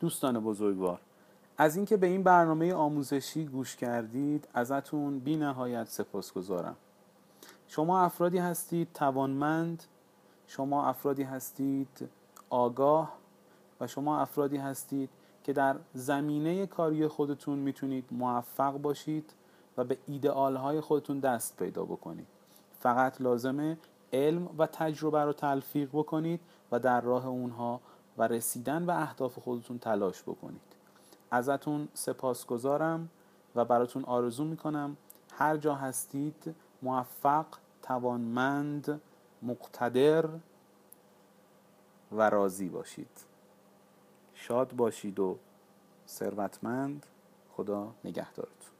دوستان بزرگوار از اینکه به این برنامه آموزشی گوش کردید ازتون بی نهایت سپاس گذارم شما افرادی هستید توانمند شما افرادی هستید آگاه و شما افرادی هستید که در زمینه کاری خودتون می‌تونید موفق باشید و به ایدئال های خودتون دست پیدا بکنید. فقط لازمه علم و تجربه رو تلفیق بکنید و در راه اونها و رسیدن به اهداف خودتون تلاش بکنید. ازتون سپاسگزارم و براتون آرزو می‌کنم هر جا هستید موفق توانمند مقتدر و راضی باشید. شاد باشید و ثروتمند. خدا نگهدارتون.